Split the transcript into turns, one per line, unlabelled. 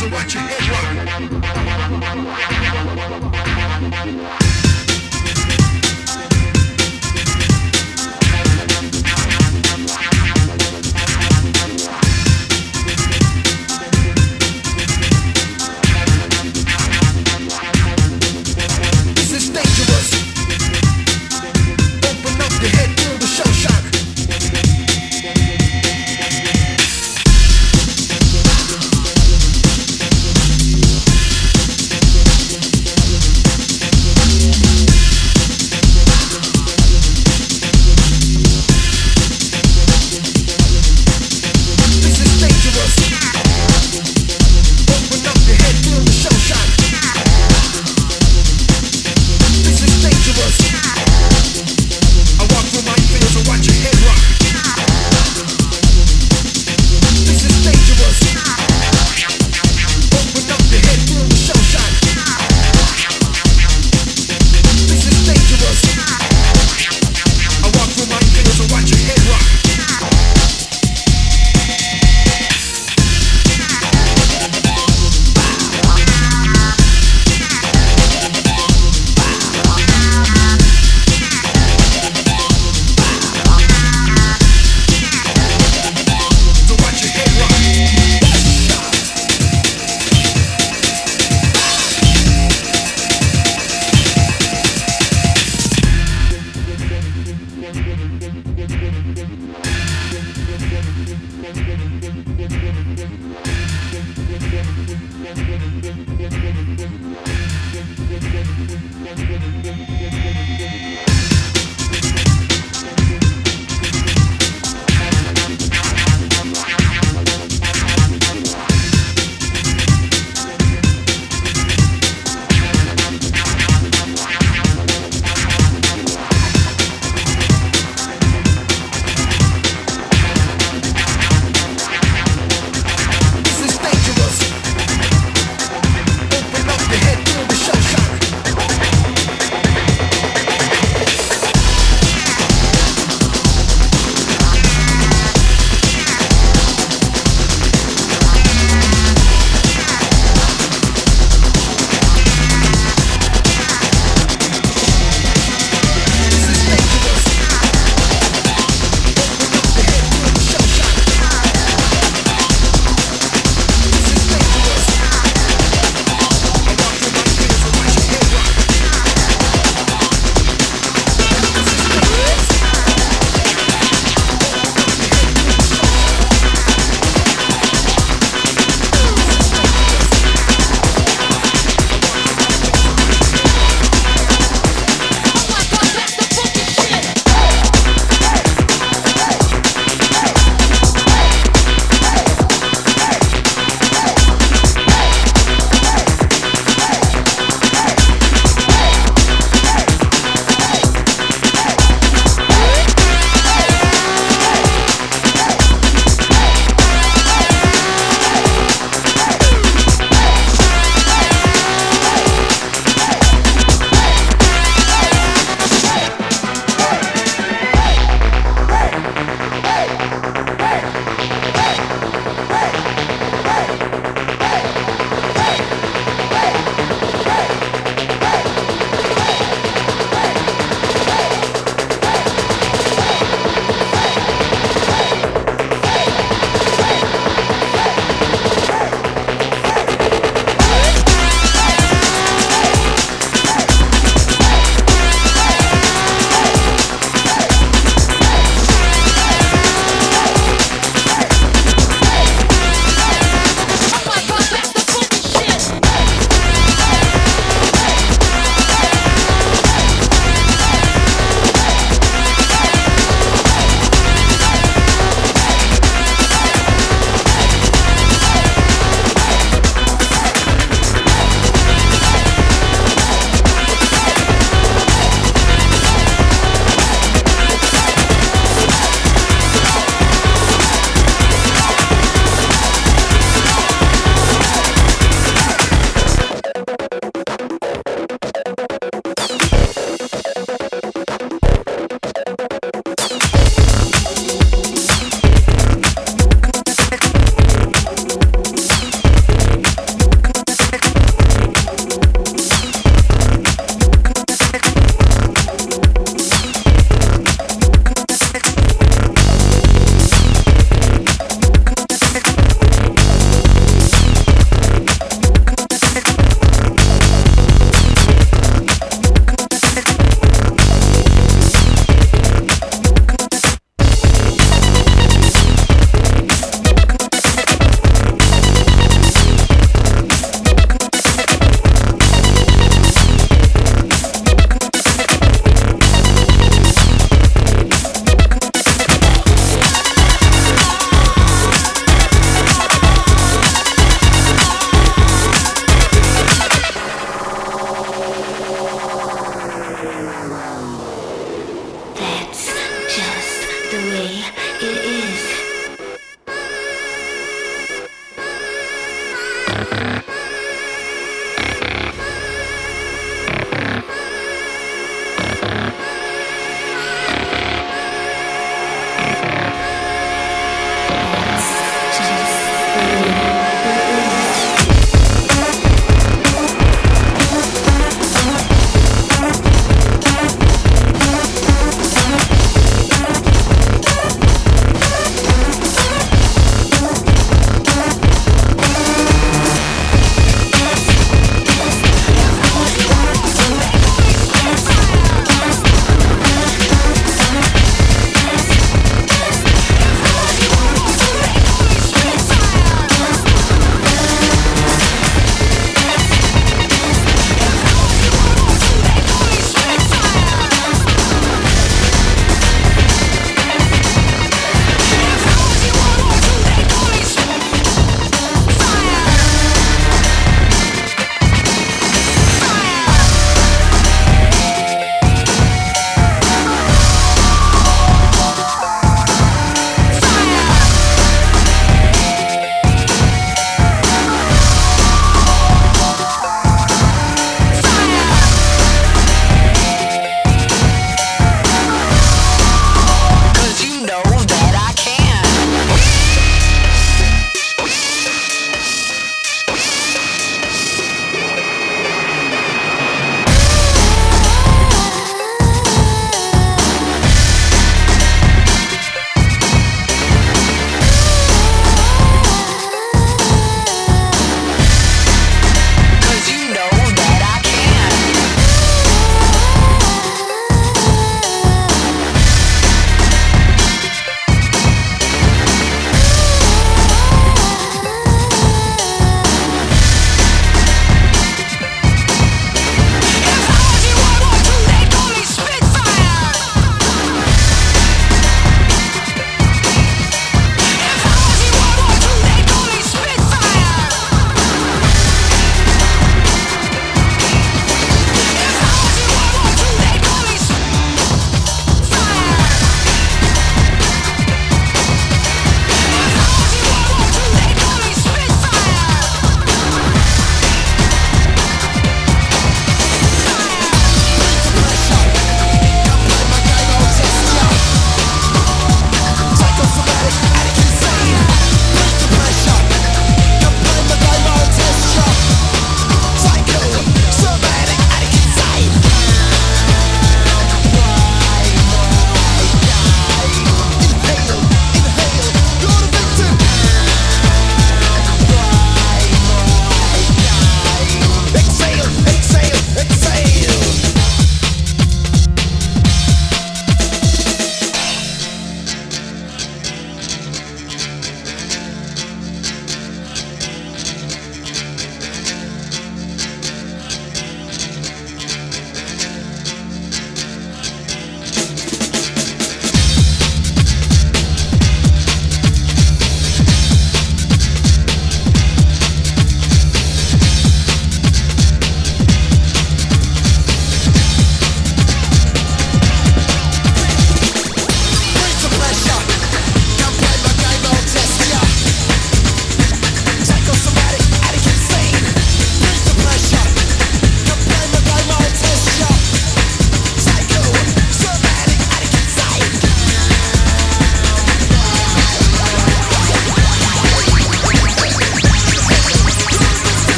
through